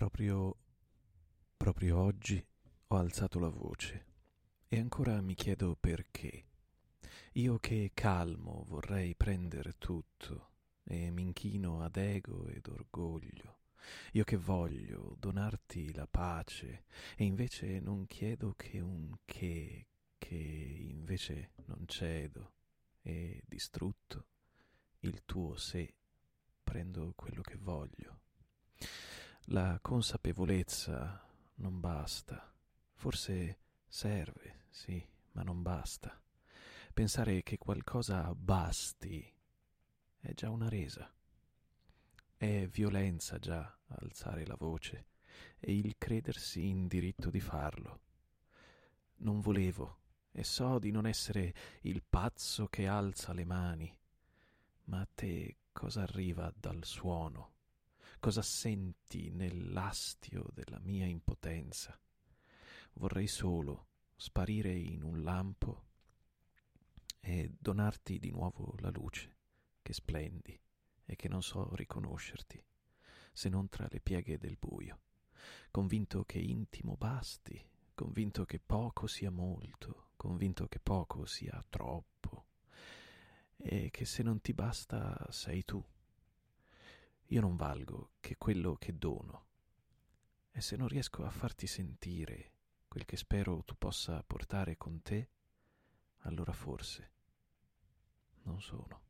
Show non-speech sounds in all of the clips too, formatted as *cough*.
Proprio, proprio oggi ho alzato la voce e ancora mi chiedo perché. Io che calmo vorrei prendere tutto e mi inchino ad ego ed orgoglio. Io che voglio donarti la pace e invece non chiedo che un che, che invece non cedo e distrutto il tuo sé prendo quello che voglio. La consapevolezza non basta, forse serve, sì, ma non basta. Pensare che qualcosa basti è già una resa. È violenza già alzare la voce e il credersi in diritto di farlo. Non volevo e so di non essere il pazzo che alza le mani, ma a te cosa arriva dal suono? Cosa senti nell'astio della mia impotenza? Vorrei solo sparire in un lampo e donarti di nuovo la luce che splendi e che non so riconoscerti, se non tra le pieghe del buio, convinto che intimo basti, convinto che poco sia molto, convinto che poco sia troppo, e che se non ti basta sei tu. Io non valgo che quello che dono, e se non riesco a farti sentire quel che spero tu possa portare con te, allora forse non sono.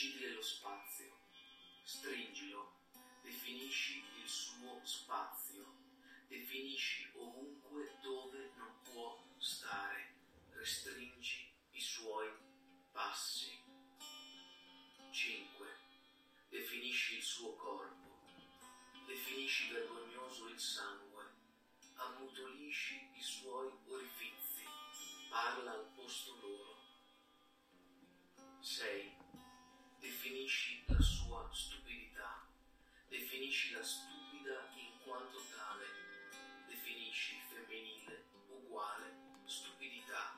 uccidile lo spazio, stringilo, definisci il suo spazio, definisci ovunque dove non può stare, restringi i suoi passi. 5. Definisci il suo corpo, definisci vergognoso il sangue, ammutolisci i suoi orifizi, parla al posto loro. Definisci la sua stupidità, definisci la stupida in quanto tale, definisci femminile uguale stupidità,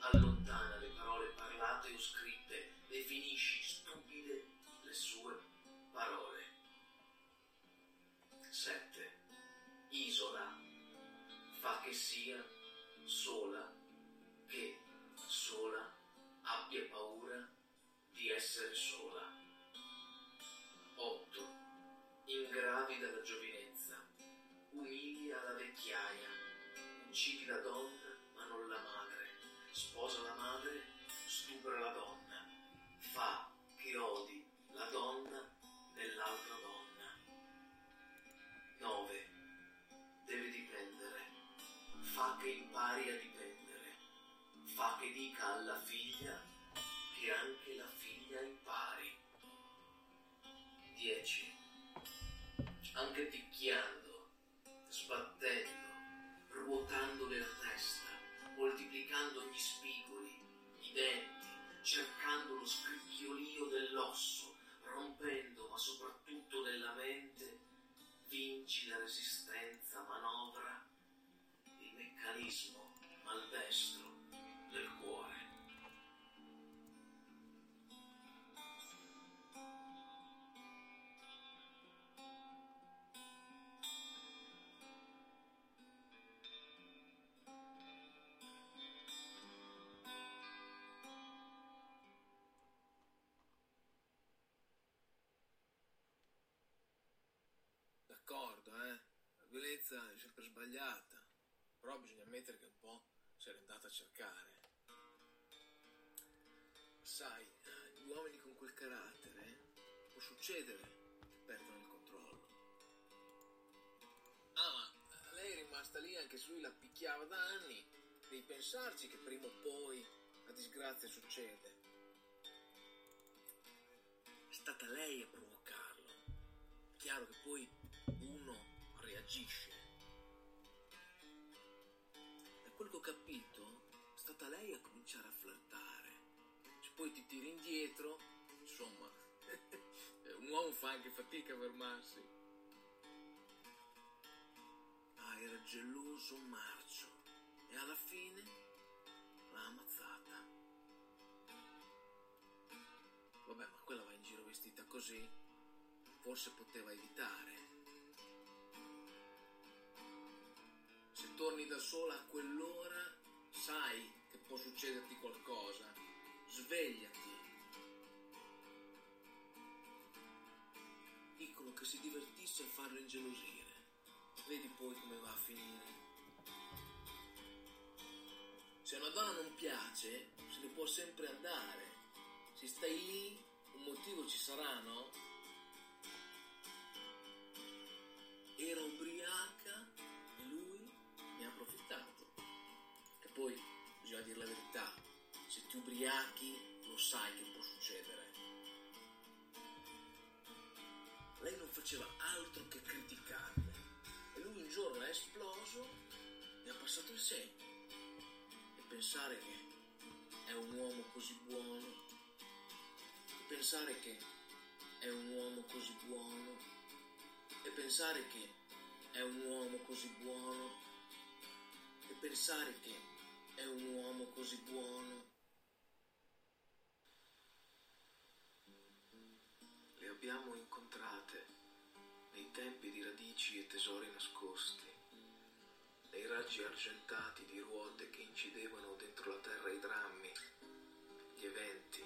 allontana le parole parlate o scritte, uccidi la donna ma non la madre, sposa la madre, stupra la donna, fa che odi la donna dell'altra donna. 9. Deve dipendere, fa che impari a dipendere, fa che dica alla figlia che anche la figlia impari. 10. Anche picchiando, lo scricchiolio dell'osso, rompendo, ma soprattutto nella mente, vinci la resistenza, D'accordo, eh? La violenza è sempre sbagliata, però bisogna ammettere che un po' si era andata a cercare. Sai, gli uomini con quel carattere può succedere che perdono il controllo. Ah, ma lei è rimasta lì anche se lui la picchiava da anni. Devi pensarci che prima o poi la disgrazia succede. È stata lei a provocarlo. È chiaro che poi uno reagisce. Da quel che ho capito, è stata lei a cominciare a flirtare. Se poi ti tiri indietro, insomma, *laughs* un uomo fa anche fatica a fermarsi. Ah, era geloso marcio e alla fine l'ha ammazzata. Vabbè, ma quella va in giro vestita così, forse poteva evitare. Torni da sola a quell'ora, sai che può succederti qualcosa. Svegliati. Dicono che si divertisse a farlo ingelosire. Vedi poi come va a finire. Se una donna non piace, se ne può sempre andare. Se stai lì, un motivo ci sarà, no? Era ubriaca poi, bisogna dire la verità, se ti ubriachi lo sai che può succedere. Lei non faceva altro che criticarlo e lui un giorno è esploso e ha passato il segno. E pensare che è un uomo così buono, e pensare che è un uomo così buono, e pensare che è un uomo così buono, e pensare che è un uomo così buono. Le abbiamo incontrate nei tempi di radici e tesori nascosti, nei raggi argentati di ruote che incidevano dentro la terra i drammi, gli eventi,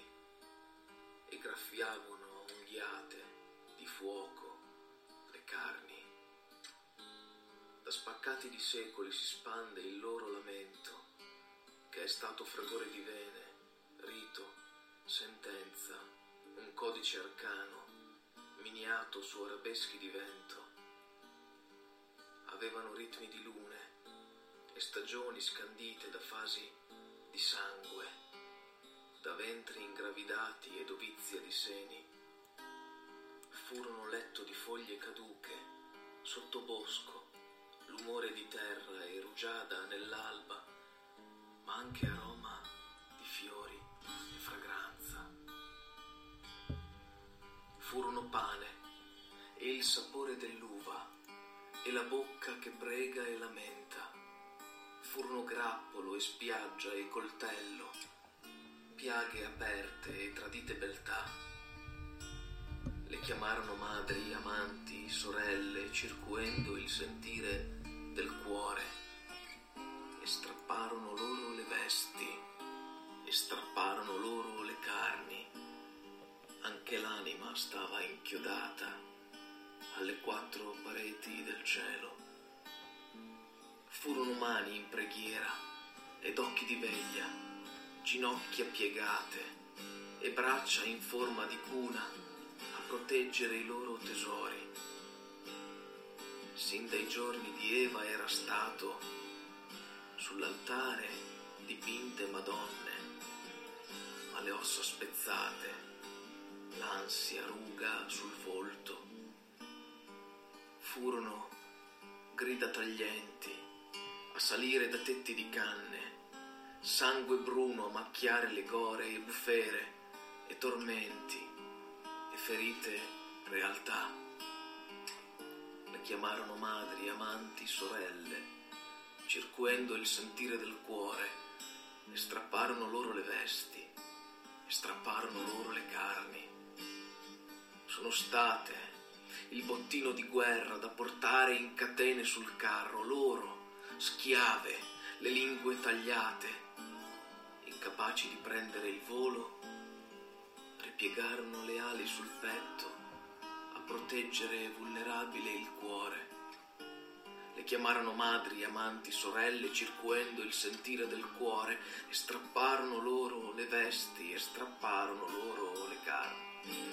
e graffiavano a unghiate di fuoco le carni. Da spaccati di secoli si spande il loro lamento, che è stato fragore di vene, rito, sentenza, un codice arcano, miniato su arabeschi di vento. Avevano ritmi di lune e stagioni scandite da fasi di sangue, da ventri ingravidati ed ovizia di seni. Furono letto di foglie caduche, sottobosco, l'umore di terra e rugiada nell'alba, anche aroma di fiori e fragranza. Furono pane e il sapore dell'uva e la bocca che prega e lamenta. Furono grappolo e spiaggia e coltello, piaghe aperte e tradite beltà. Le chiamarono madri, amanti, sorelle, circuendo il sentire del cuore e strapparono loro le vesti e strapparono loro le carni. Anche l'anima stava inchiodata alle quattro pareti del cielo. Furono mani in preghiera ed occhi di veglia, ginocchia piegate e braccia in forma di cuna a proteggere i loro tesori. Sin dai giorni di Eva era stato sull'altare dipinte Madonne, ma le ossa spezzate, l'ansia ruga sul volto. Furono grida taglienti a salire da tetti di canne, sangue bruno a macchiare le gore e bufere e tormenti e ferite realtà. Le chiamarono madri, amanti, sorelle, circuendo il sentire del cuore, e strapparono loro le vesti, e strapparono loro le carni. Sono state il bottino di guerra da portare in catene sul carro, loro, schiave, le lingue tagliate, incapaci di prendere il volo, ripiegarono le ali sul petto a proteggere vulnerabile il cuore. Le chiamarono madri, amanti, sorelle, circuendo il sentire del cuore e strapparono loro le vesti e strapparono loro le carni.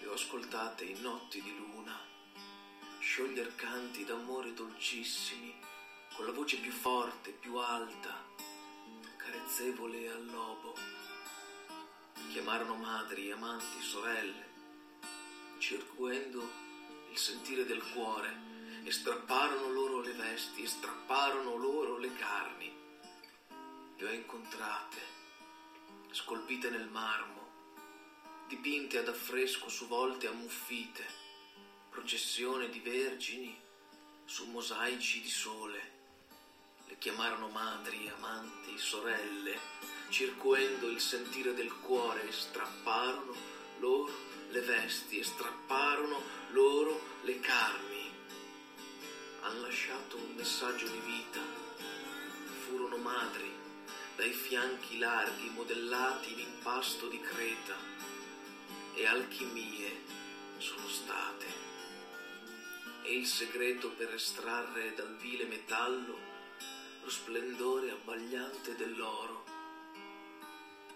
Le ho ascoltate in notti di luna, scioglier canti d'amore dolcissimi, con la voce più forte, più alta, carezzevole al lobo. Chiamarono madri, amanti, sorelle, circuendo il sentire del cuore e strapparono loro le vesti e strapparono loro le carni. Le ho incontrate, scolpite nel marmo, dipinte ad affresco su volte ammuffite, processione di vergini su mosaici di sole. Le chiamarono madri, amanti, sorelle, circuendo il sentire del cuore e strapparono loro le vesti e strapparono loro le carni hanno lasciato un messaggio di vita. Furono madri, dai fianchi larghi modellati in impasto di creta, e alchimie sono state. E il segreto per estrarre dal vile metallo lo splendore abbagliante dell'oro.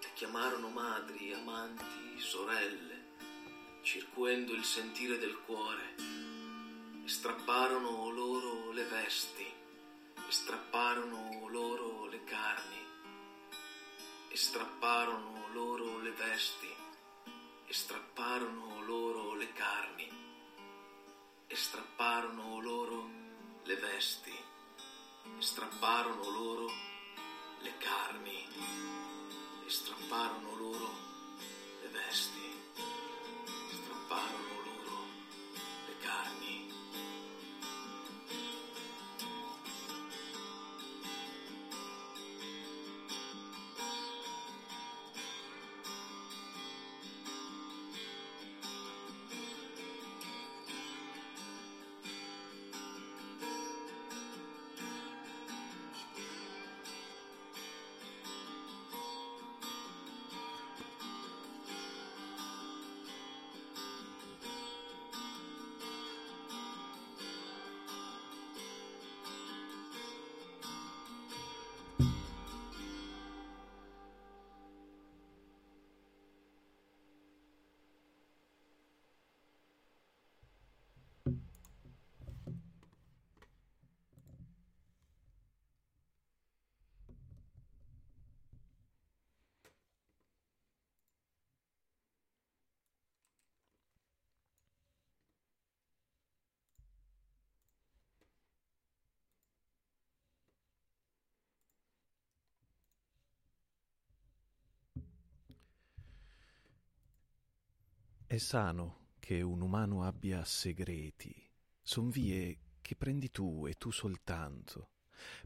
Le chiamarono madri, amanti, sorelle, circuendo il sentire del cuore strapparono loro le vesti, e strapparono loro le carni, e strapparono loro le vesti, e strapparono loro le carni, e strapparono loro le vesti, e strapparono loro le carni, e strapparono loro le vesti, È sano che un umano abbia segreti, son vie che prendi tu e tu soltanto,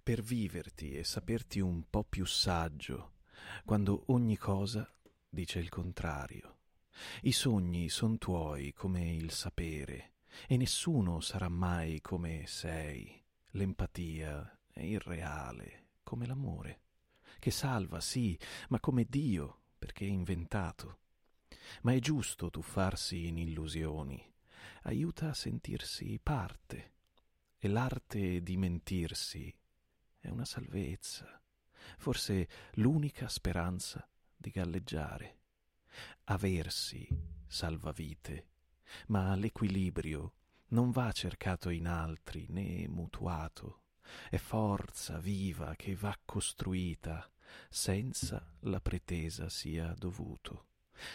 per viverti e saperti un po' più saggio, quando ogni cosa dice il contrario. I sogni son tuoi come il sapere, e nessuno sarà mai come sei. L'empatia è irreale, come l'amore, che salva, sì, ma come Dio, perché è inventato. Ma è giusto tuffarsi in illusioni, aiuta a sentirsi parte, e l'arte di mentirsi è una salvezza, forse l'unica speranza di galleggiare. Aversi salva vite, ma l'equilibrio non va cercato in altri né mutuato, è forza viva che va costruita senza la pretesa sia dovuto.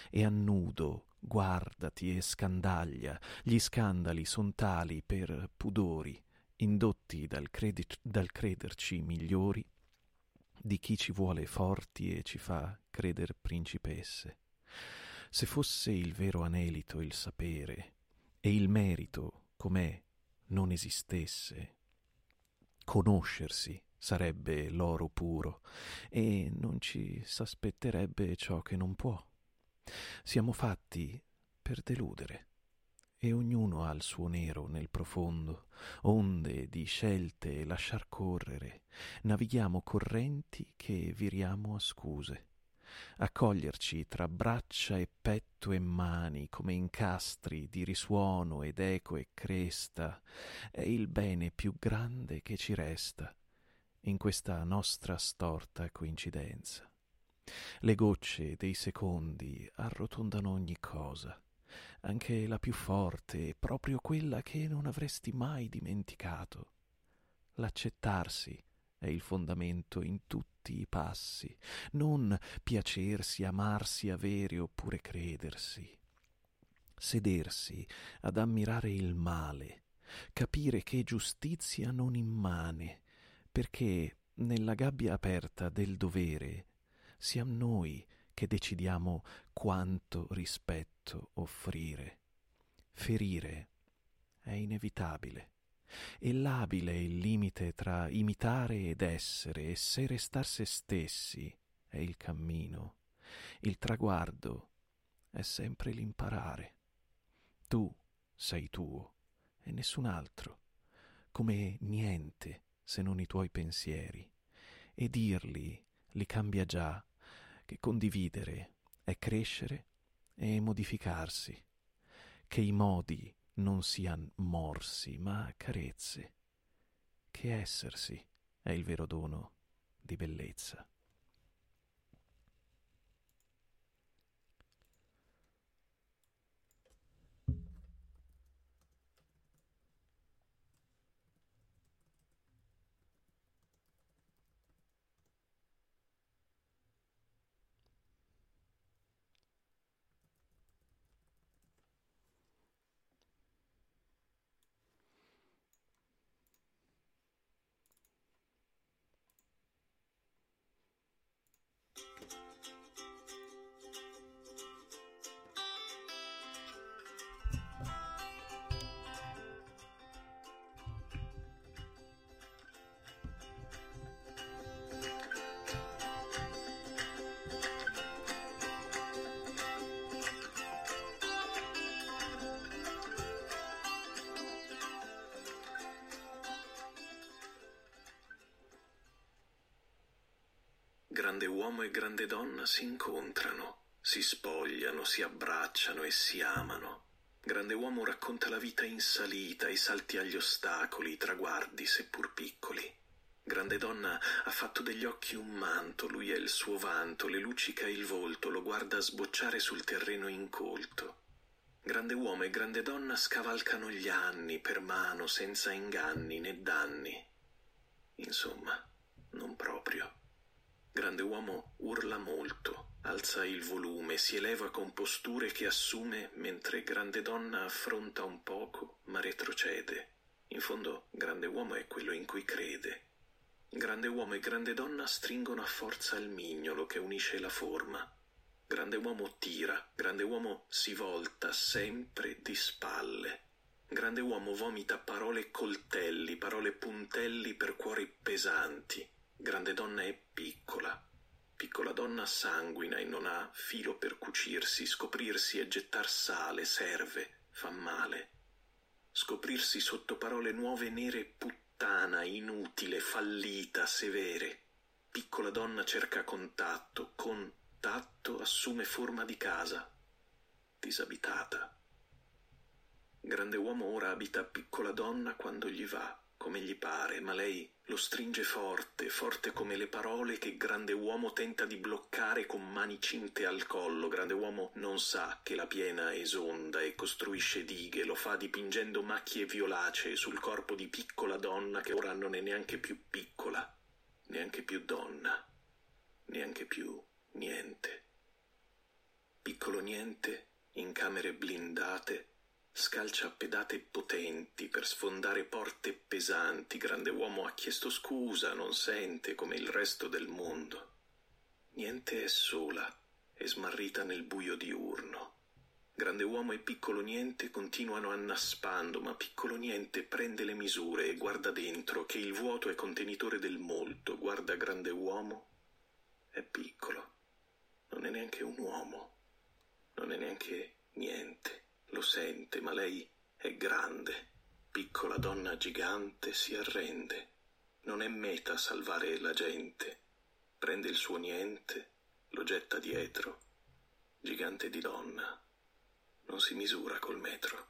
E a nudo guardati e scandaglia, gli scandali son tali per pudori, indotti dal, credi- dal crederci migliori, di chi ci vuole forti e ci fa creder principesse. Se fosse il vero anelito il sapere, e il merito, com'è, non esistesse, conoscersi sarebbe l'oro puro, e non ci s'aspetterebbe ciò che non può. Siamo fatti per deludere, e ognuno ha il suo nero nel profondo, onde di scelte lasciar correre, navighiamo correnti che viriamo a scuse accoglierci tra braccia e petto e mani come incastri di risuono ed eco e cresta è il bene più grande che ci resta in questa nostra storta coincidenza. Le gocce dei secondi arrotondano ogni cosa, anche la più forte, proprio quella che non avresti mai dimenticato. L'accettarsi è il fondamento in tutti i passi, non piacersi, amarsi, avere oppure credersi. Sedersi ad ammirare il male, capire che giustizia non immane, perché nella gabbia aperta del dovere siamo noi che decidiamo quanto rispetto offrire. Ferire è inevitabile e labile il limite tra imitare ed essere, e se restar se stessi è il cammino. Il traguardo è sempre l'imparare. Tu sei tuo e nessun altro, come niente se non i tuoi pensieri, e dirli li cambia già, che condividere è crescere e modificarsi, che i modi non sian morsi, ma carezze, che essersi è il vero dono di bellezza. Grande uomo e grande donna si incontrano, si spogliano, si abbracciano e si amano. Grande uomo racconta la vita in salita, i salti agli ostacoli, i traguardi, seppur piccoli. Grande donna ha fatto degli occhi un manto, lui è il suo vanto, le luccica il volto, lo guarda sbocciare sul terreno incolto. Grande uomo e grande donna scavalcano gli anni per mano, senza inganni né danni. Insomma, non proprio. Grande uomo urla molto, alza il volume, si eleva con posture che assume mentre grande donna affronta un poco ma retrocede. In fondo, grande uomo è quello in cui crede. Grande uomo e grande donna stringono a forza il mignolo che unisce la forma. grande uomo tira, grande uomo si volta sempre di spalle. Grande uomo vomita parole coltelli, parole puntelli per cuori pesanti. Grande donna è piccola. Piccola donna sanguina e non ha filo per cucirsi, scoprirsi e gettar sale, serve, fa male. Scoprirsi sotto parole nuove nere puttana, inutile, fallita, severe. Piccola donna cerca contatto, contatto assume forma di casa, disabitata. Grande uomo ora abita piccola donna quando gli va, come gli pare, ma lei lo stringe forte, forte come le parole che grande uomo tenta di bloccare con mani cinte al collo. Grande uomo non sa che la piena esonda e costruisce dighe, lo fa dipingendo macchie violacee sul corpo di piccola donna che ora non è neanche più piccola, neanche più donna, neanche più niente. Piccolo niente in camere blindate scalcia pedate potenti per sfondare porte pesanti. Grande uomo ha chiesto scusa, non sente come il resto del mondo. Niente è sola e smarrita nel buio diurno. Grande uomo e piccolo niente continuano annaspando, ma piccolo niente prende le misure e guarda dentro che il vuoto è contenitore del molto. Guarda grande uomo, è piccolo. Non è neanche un uomo. Non è neanche niente lo sente, ma lei è grande. Piccola donna gigante si arrende. Non è meta salvare la gente. Prende il suo niente, lo getta dietro. Gigante di donna. Non si misura col metro.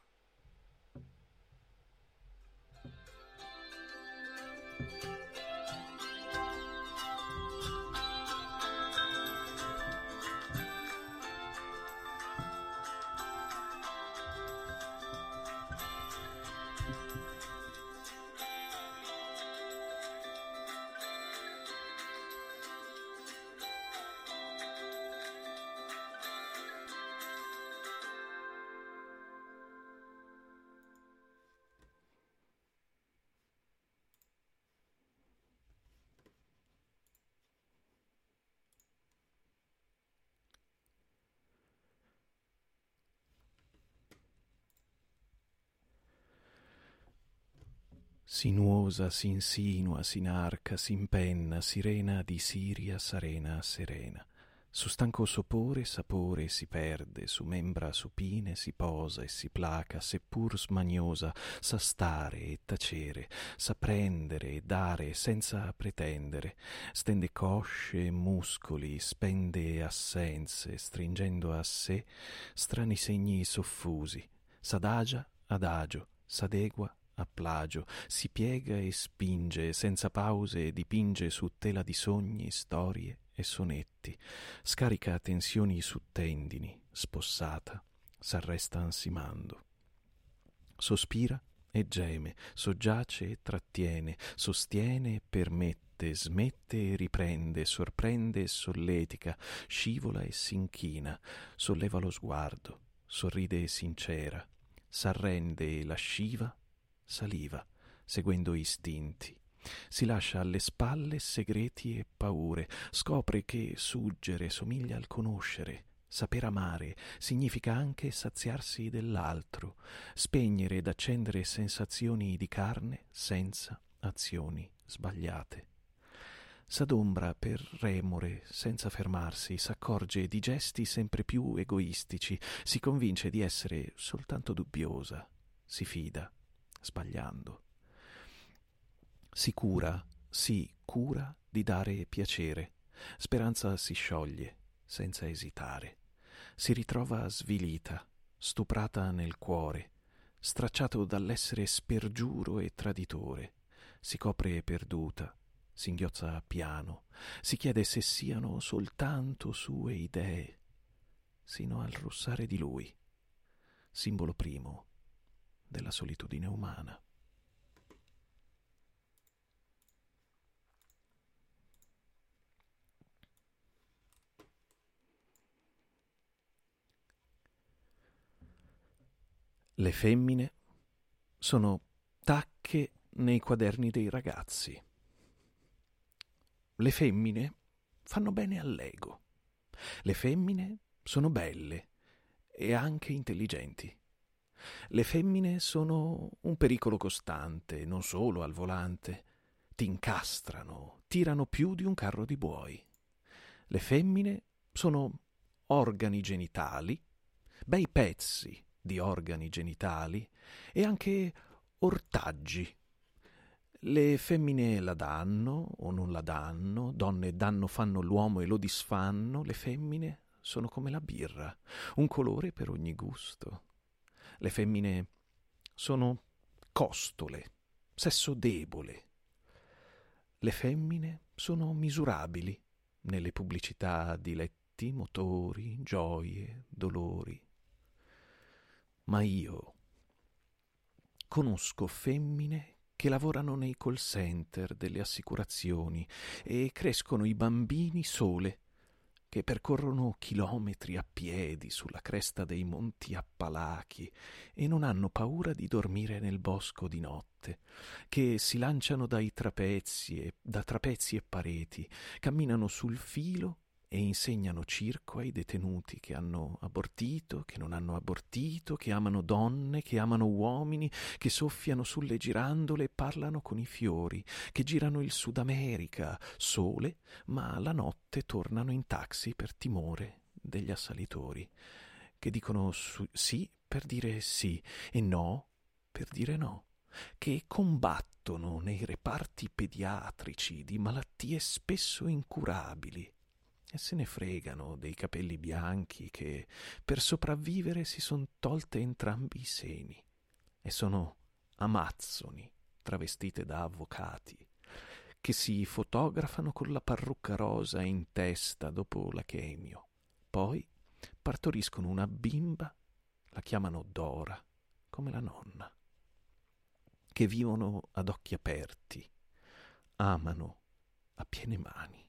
Sinuosa, si insinua, si inarca, si impenna, sirena di Siria, sarena, serena. Su stanco sopore, sapore si perde, su membra supine si posa e si placa, seppur smaniosa, sa stare e tacere, sa prendere e dare senza pretendere, stende cosce e muscoli, spende assenze, stringendo a sé strani segni soffusi, s'adagia adagio, s'adegua a plagio, si piega e spinge, senza pause dipinge su tela di sogni, storie e sonetti, scarica tensioni su tendini, spossata, s'arresta ansimando. Sospira e geme, soggiace e trattiene, sostiene e permette, smette e riprende, sorprende e solletica, scivola e s'inchina, solleva lo sguardo, sorride e sincera, s'arrende e lasciva saliva, seguendo istinti. Si lascia alle spalle segreti e paure, scopre che suggere somiglia al conoscere, Saper amare significa anche saziarsi dell'altro, spegnere ed accendere sensazioni di carne senza azioni sbagliate. S'adombra per remore, senza fermarsi, s'accorge di gesti sempre più egoistici, si convince di essere soltanto dubbiosa, si fida, sbagliando. Si cura, si cura di dare piacere. Speranza si scioglie, senza esitare. Si ritrova svilita, stuprata nel cuore, stracciato dall'essere spergiuro e traditore. Si copre perduta, singhiozza piano, si chiede se siano soltanto sue idee, sino al russare di lui, simbolo primo della solitudine umana. Le femmine sono tacche nei quaderni dei ragazzi. Le femmine fanno bene all'ego. Le femmine sono belle e anche intelligenti. Le femmine sono un pericolo costante, non solo al volante. Ti incastrano, tirano più di un carro di buoi. Le femmine sono organi genitali, bei pezzi di organi genitali e anche ortaggi. Le femmine la danno o non la danno, donne danno fanno l'uomo e lo disfanno, le femmine sono come la birra, un colore per ogni gusto. Le femmine sono costole, sesso debole. Le femmine sono misurabili nelle pubblicità di letti, motori, gioie, dolori. Ma io conosco femmine che lavorano nei call center delle assicurazioni e crescono i bambini sole che percorrono chilometri a piedi sulla cresta dei monti Appalachi e non hanno paura di dormire nel bosco di notte, che si lanciano dai trapezi e, da trapezi e pareti, camminano sul filo e insegnano circo ai detenuti che hanno abortito, che non hanno abortito, che amano donne, che amano uomini, che soffiano sulle girandole e parlano con i fiori, che girano il Sud America sole, ma la notte tornano in taxi per timore degli assalitori, che dicono su- sì per dire sì e no per dire no, che combattono nei reparti pediatrici di malattie spesso incurabili e se ne fregano dei capelli bianchi che per sopravvivere si son tolte entrambi i seni e sono amazzoni travestite da avvocati che si fotografano con la parrucca rosa in testa dopo la chemio. Poi partoriscono una bimba, la chiamano Dora, come la nonna, che vivono ad occhi aperti, amano a piene mani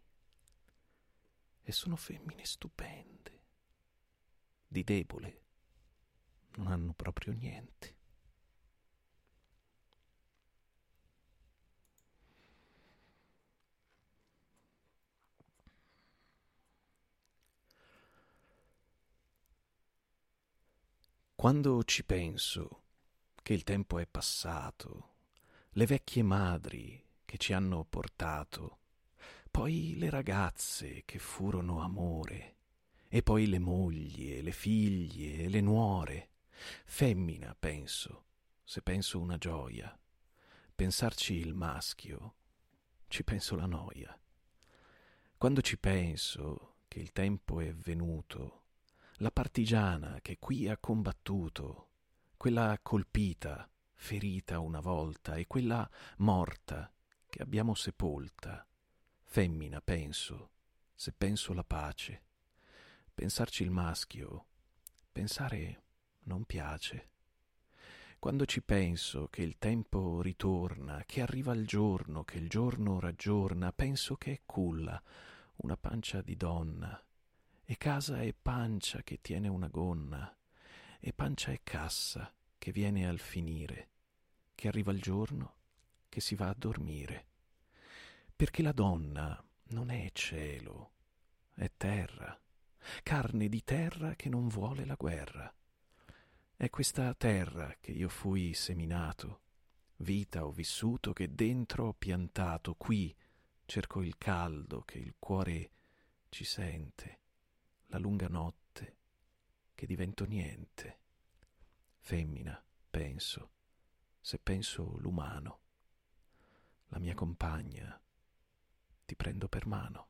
e sono femmine stupende. Di debole non hanno proprio niente. Quando ci penso che il tempo è passato, le vecchie madri che ci hanno portato poi le ragazze che furono amore, e poi le mogli le figlie le nuore. Femmina, penso, se penso una gioia. Pensarci il maschio, ci penso la noia. Quando ci penso che il tempo è venuto, la partigiana che qui ha combattuto, quella colpita, ferita una volta, e quella morta che abbiamo sepolta, Femmina, penso, se penso la pace. Pensarci il maschio, pensare non piace. Quando ci penso che il tempo ritorna, che arriva il giorno, che il giorno raggiorna, penso che è culla, una pancia di donna, e casa è pancia che tiene una gonna, e pancia è cassa che viene al finire, che arriva il giorno, che si va a dormire perché la donna non è cielo, è terra, carne di terra che non vuole la guerra. È questa terra che io fui seminato, vita ho vissuto che dentro ho piantato, qui cerco il caldo che il cuore ci sente, la lunga notte che divento niente. Femmina, penso, se penso l'umano, la mia compagna, ti prendo per mano.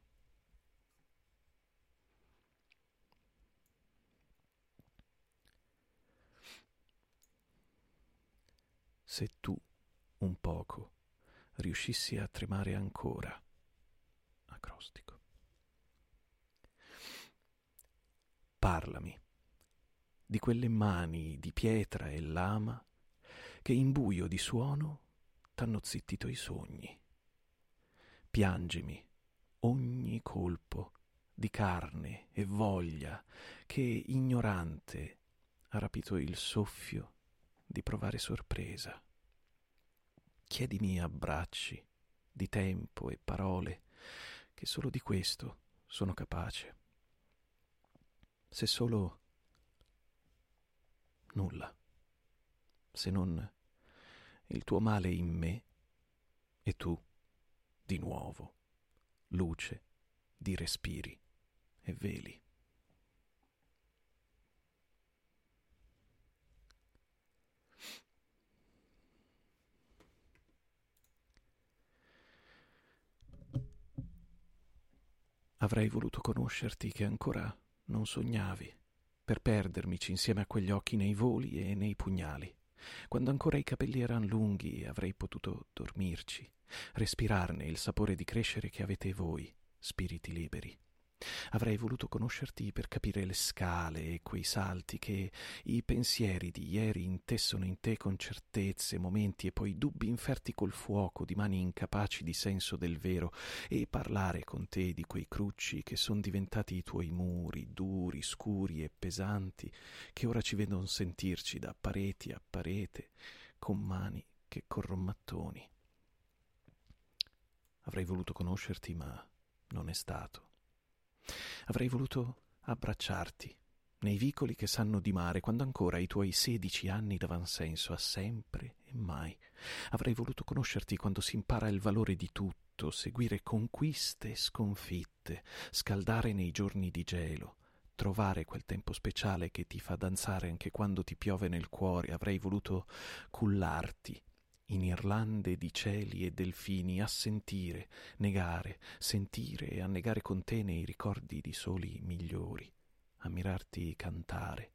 Se tu un poco riuscissi a tremare ancora, acrostico. Parlami di quelle mani di pietra e lama che in buio di suono t'hanno zittito i sogni piangimi ogni colpo di carne e voglia che ignorante ha rapito il soffio di provare sorpresa. Chiedimi abbracci di tempo e parole che solo di questo sono capace. se solo nulla, se non il tuo male in me e tu, di nuovo, luce di respiri e veli. Avrei voluto conoscerti che ancora non sognavi, per perdermici insieme a quegli occhi nei voli e nei pugnali. Quando ancora i capelli erano lunghi avrei potuto dormirci, respirarne il sapore di crescere che avete voi, spiriti liberi. Avrei voluto conoscerti per capire le scale e quei salti che i pensieri di ieri intessono in te con certezze, momenti e poi dubbi inferti col fuoco di mani incapaci di senso del vero e parlare con te di quei crucci che sono diventati i tuoi muri, duri, scuri e pesanti, che ora ci vedono sentirci da pareti a parete, con mani che corrono mattoni. Avrei voluto conoscerti, ma non è stato. Avrei voluto abbracciarti nei vicoli che sanno di mare, quando ancora i tuoi sedici anni davan senso a sempre e mai. Avrei voluto conoscerti quando si impara il valore di tutto, seguire conquiste e sconfitte, scaldare nei giorni di gelo, trovare quel tempo speciale che ti fa danzare anche quando ti piove nel cuore. Avrei voluto cullarti in Irlande di cieli e delfini, a sentire, negare, sentire e annegare con te nei ricordi di soli migliori, ammirarti cantare.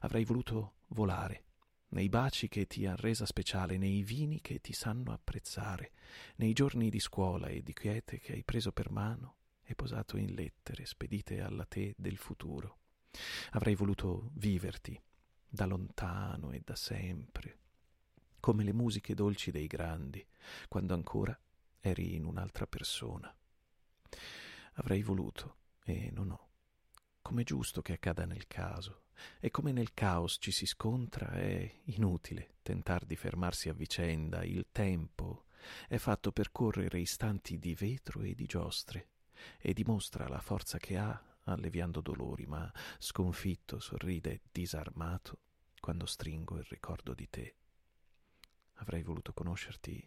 Avrei voluto volare, nei baci che ti han resa speciale, nei vini che ti sanno apprezzare, nei giorni di scuola e di quiete che hai preso per mano e posato in lettere spedite alla te del futuro. Avrei voluto viverti da lontano e da sempre, come le musiche dolci dei grandi, quando ancora eri in un'altra persona. Avrei voluto, e non ho. Com'è giusto che accada nel caso, e come nel caos ci si scontra, è inutile tentar di fermarsi a vicenda, il tempo è fatto per correre istanti di vetro e di giostre, e dimostra la forza che ha alleviando dolori, ma sconfitto sorride disarmato quando stringo il ricordo di te. Avrei voluto conoscerti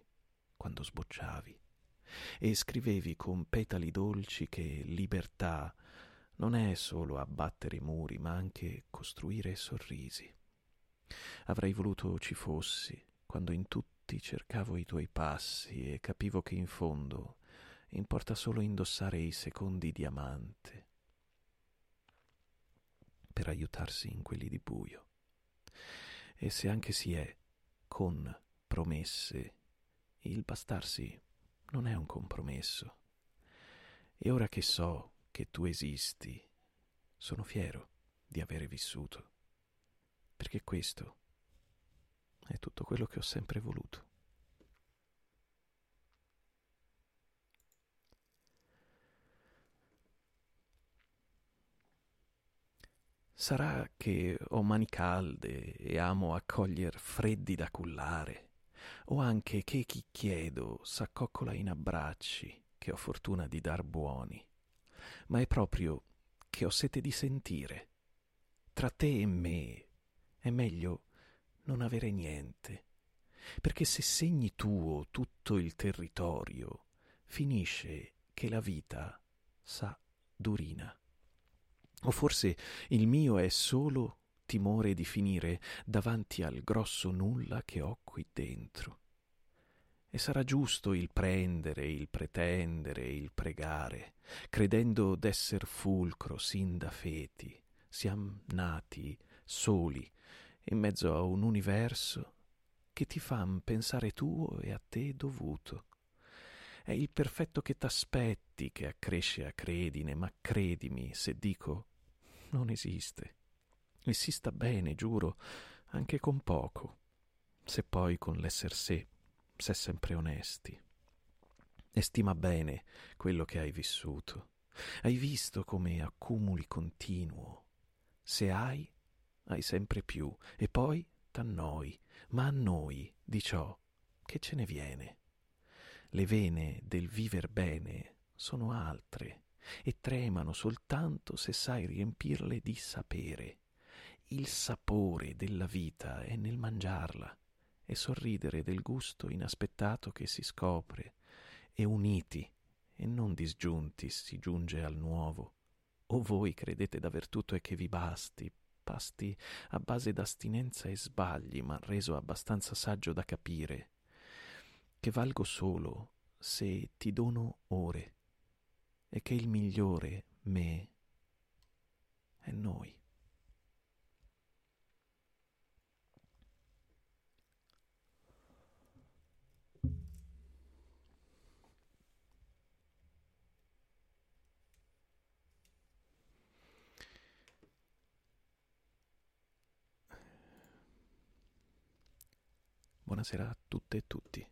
quando sbocciavi e scrivevi con petali dolci che libertà non è solo abbattere muri, ma anche costruire sorrisi. Avrei voluto ci fossi quando in tutti cercavo i tuoi passi e capivo che in fondo importa solo indossare i secondi diamante per aiutarsi in quelli di buio. E se anche si è con promesse. Il bastarsi non è un compromesso. E ora che so che tu esisti, sono fiero di avere vissuto, perché questo è tutto quello che ho sempre voluto. Sarà che ho mani calde e amo accoglier freddi da cullare o anche che chi chiedo s'accoccola in abbracci, che ho fortuna di dar buoni, ma è proprio che ho sete di sentire. Tra te e me è meglio non avere niente, perché se segni tuo tutto il territorio, finisce che la vita sa durina. O forse il mio è solo timore di finire davanti al grosso nulla che ho qui dentro. E sarà giusto il prendere, il pretendere, il pregare, credendo d'esser fulcro sin da feti. Siam nati soli in mezzo a un universo che ti fan pensare tuo e a te dovuto. È il perfetto che t'aspetti che accresce a credine, ma credimi se dico non esiste e si sta bene, giuro, anche con poco, se poi con l'esser sé s'è sempre onesti. E stima bene quello che hai vissuto. Hai visto come accumuli continuo. Se hai, hai sempre più, e poi t'annoi, ma a noi di ciò che ce ne viene. Le vene del viver bene sono altre, e tremano soltanto se sai riempirle di sapere. Il sapore della vita è nel mangiarla e sorridere del gusto inaspettato che si scopre, e uniti e non disgiunti si giunge al nuovo. O voi credete d'aver tutto e che vi basti, pasti a base d'astinenza e sbagli, ma reso abbastanza saggio da capire che valgo solo se ti dono ore e che il migliore me è noi. Buonasera a tutte e tutti.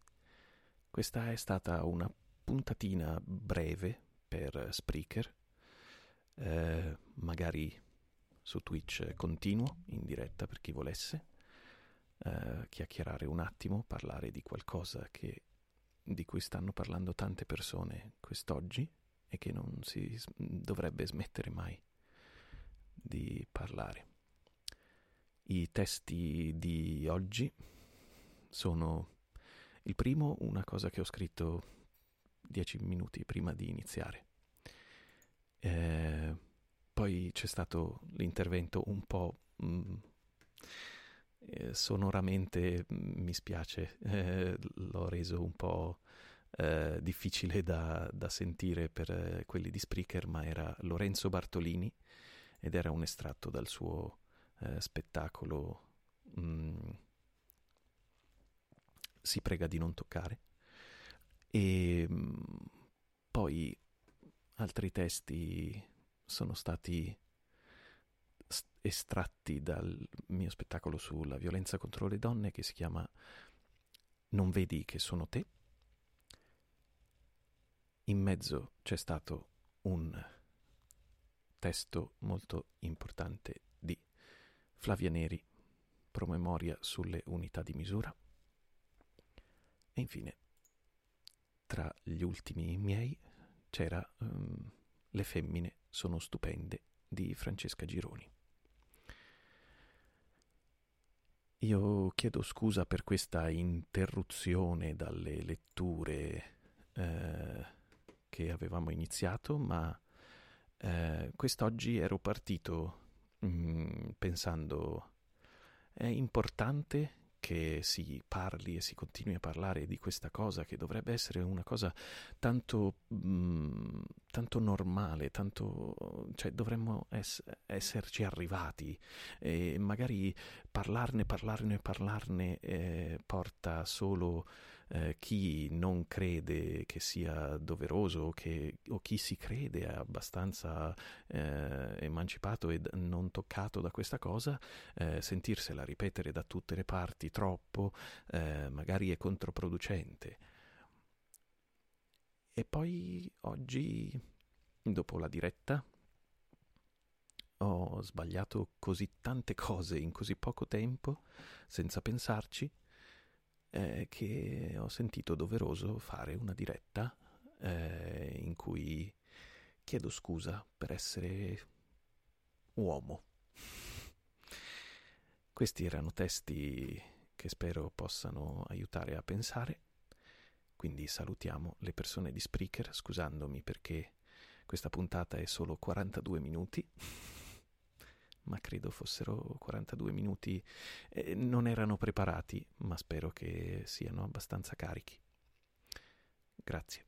Questa è stata una puntatina breve per Spreaker, eh, magari su Twitch continuo, in diretta per chi volesse, eh, chiacchierare un attimo, parlare di qualcosa che, di cui stanno parlando tante persone quest'oggi e che non si dovrebbe smettere mai di parlare. I testi di oggi sono il primo, una cosa che ho scritto dieci minuti prima di iniziare. Eh, poi c'è stato l'intervento un po' mh, mm, eh, sonoramente, mm, mi spiace, eh, l'ho reso un po' eh, difficile da, da, sentire per eh, quelli di Spreaker, ma era Lorenzo Bartolini ed era un estratto dal suo eh, spettacolo. Mh, mm, si prega di non toccare. E mm, poi altri testi sono stati estratti dal mio spettacolo sulla violenza contro le donne che si chiama Non vedi che sono te. In mezzo c'è stato un testo molto importante di Flavia Neri, promemoria sulle unità di misura. E infine, tra gli ultimi miei c'era um, Le femmine sono stupende di Francesca Gironi. Io chiedo scusa per questa interruzione dalle letture eh, che avevamo iniziato, ma eh, quest'oggi ero partito mh, mm, pensando è importante che si parli e si continui a parlare di questa cosa che dovrebbe essere una cosa tanto, mh, mm, tanto normale, tanto, cioè dovremmo es- esserci arrivati. E magari parlarne, parlarne, parlarne eh, porta solo eh, chi non crede che sia doveroso che, o chi si crede abbastanza eh, emancipato e non toccato da questa cosa, eh, sentirsela ripetere da tutte le parti troppo eh, magari è controproducente. E poi oggi, dopo la diretta, ho sbagliato così tante cose in così poco tempo, senza pensarci, eh, che ho sentito doveroso fare una diretta eh, in cui chiedo scusa per essere uomo. Questi erano testi che spero possano aiutare a pensare, quindi salutiamo le persone di Spreaker scusandomi perché questa puntata è solo 42 minuti ma credo fossero 42 minuti. Eh, non erano preparati, ma spero che siano abbastanza carichi. Grazie.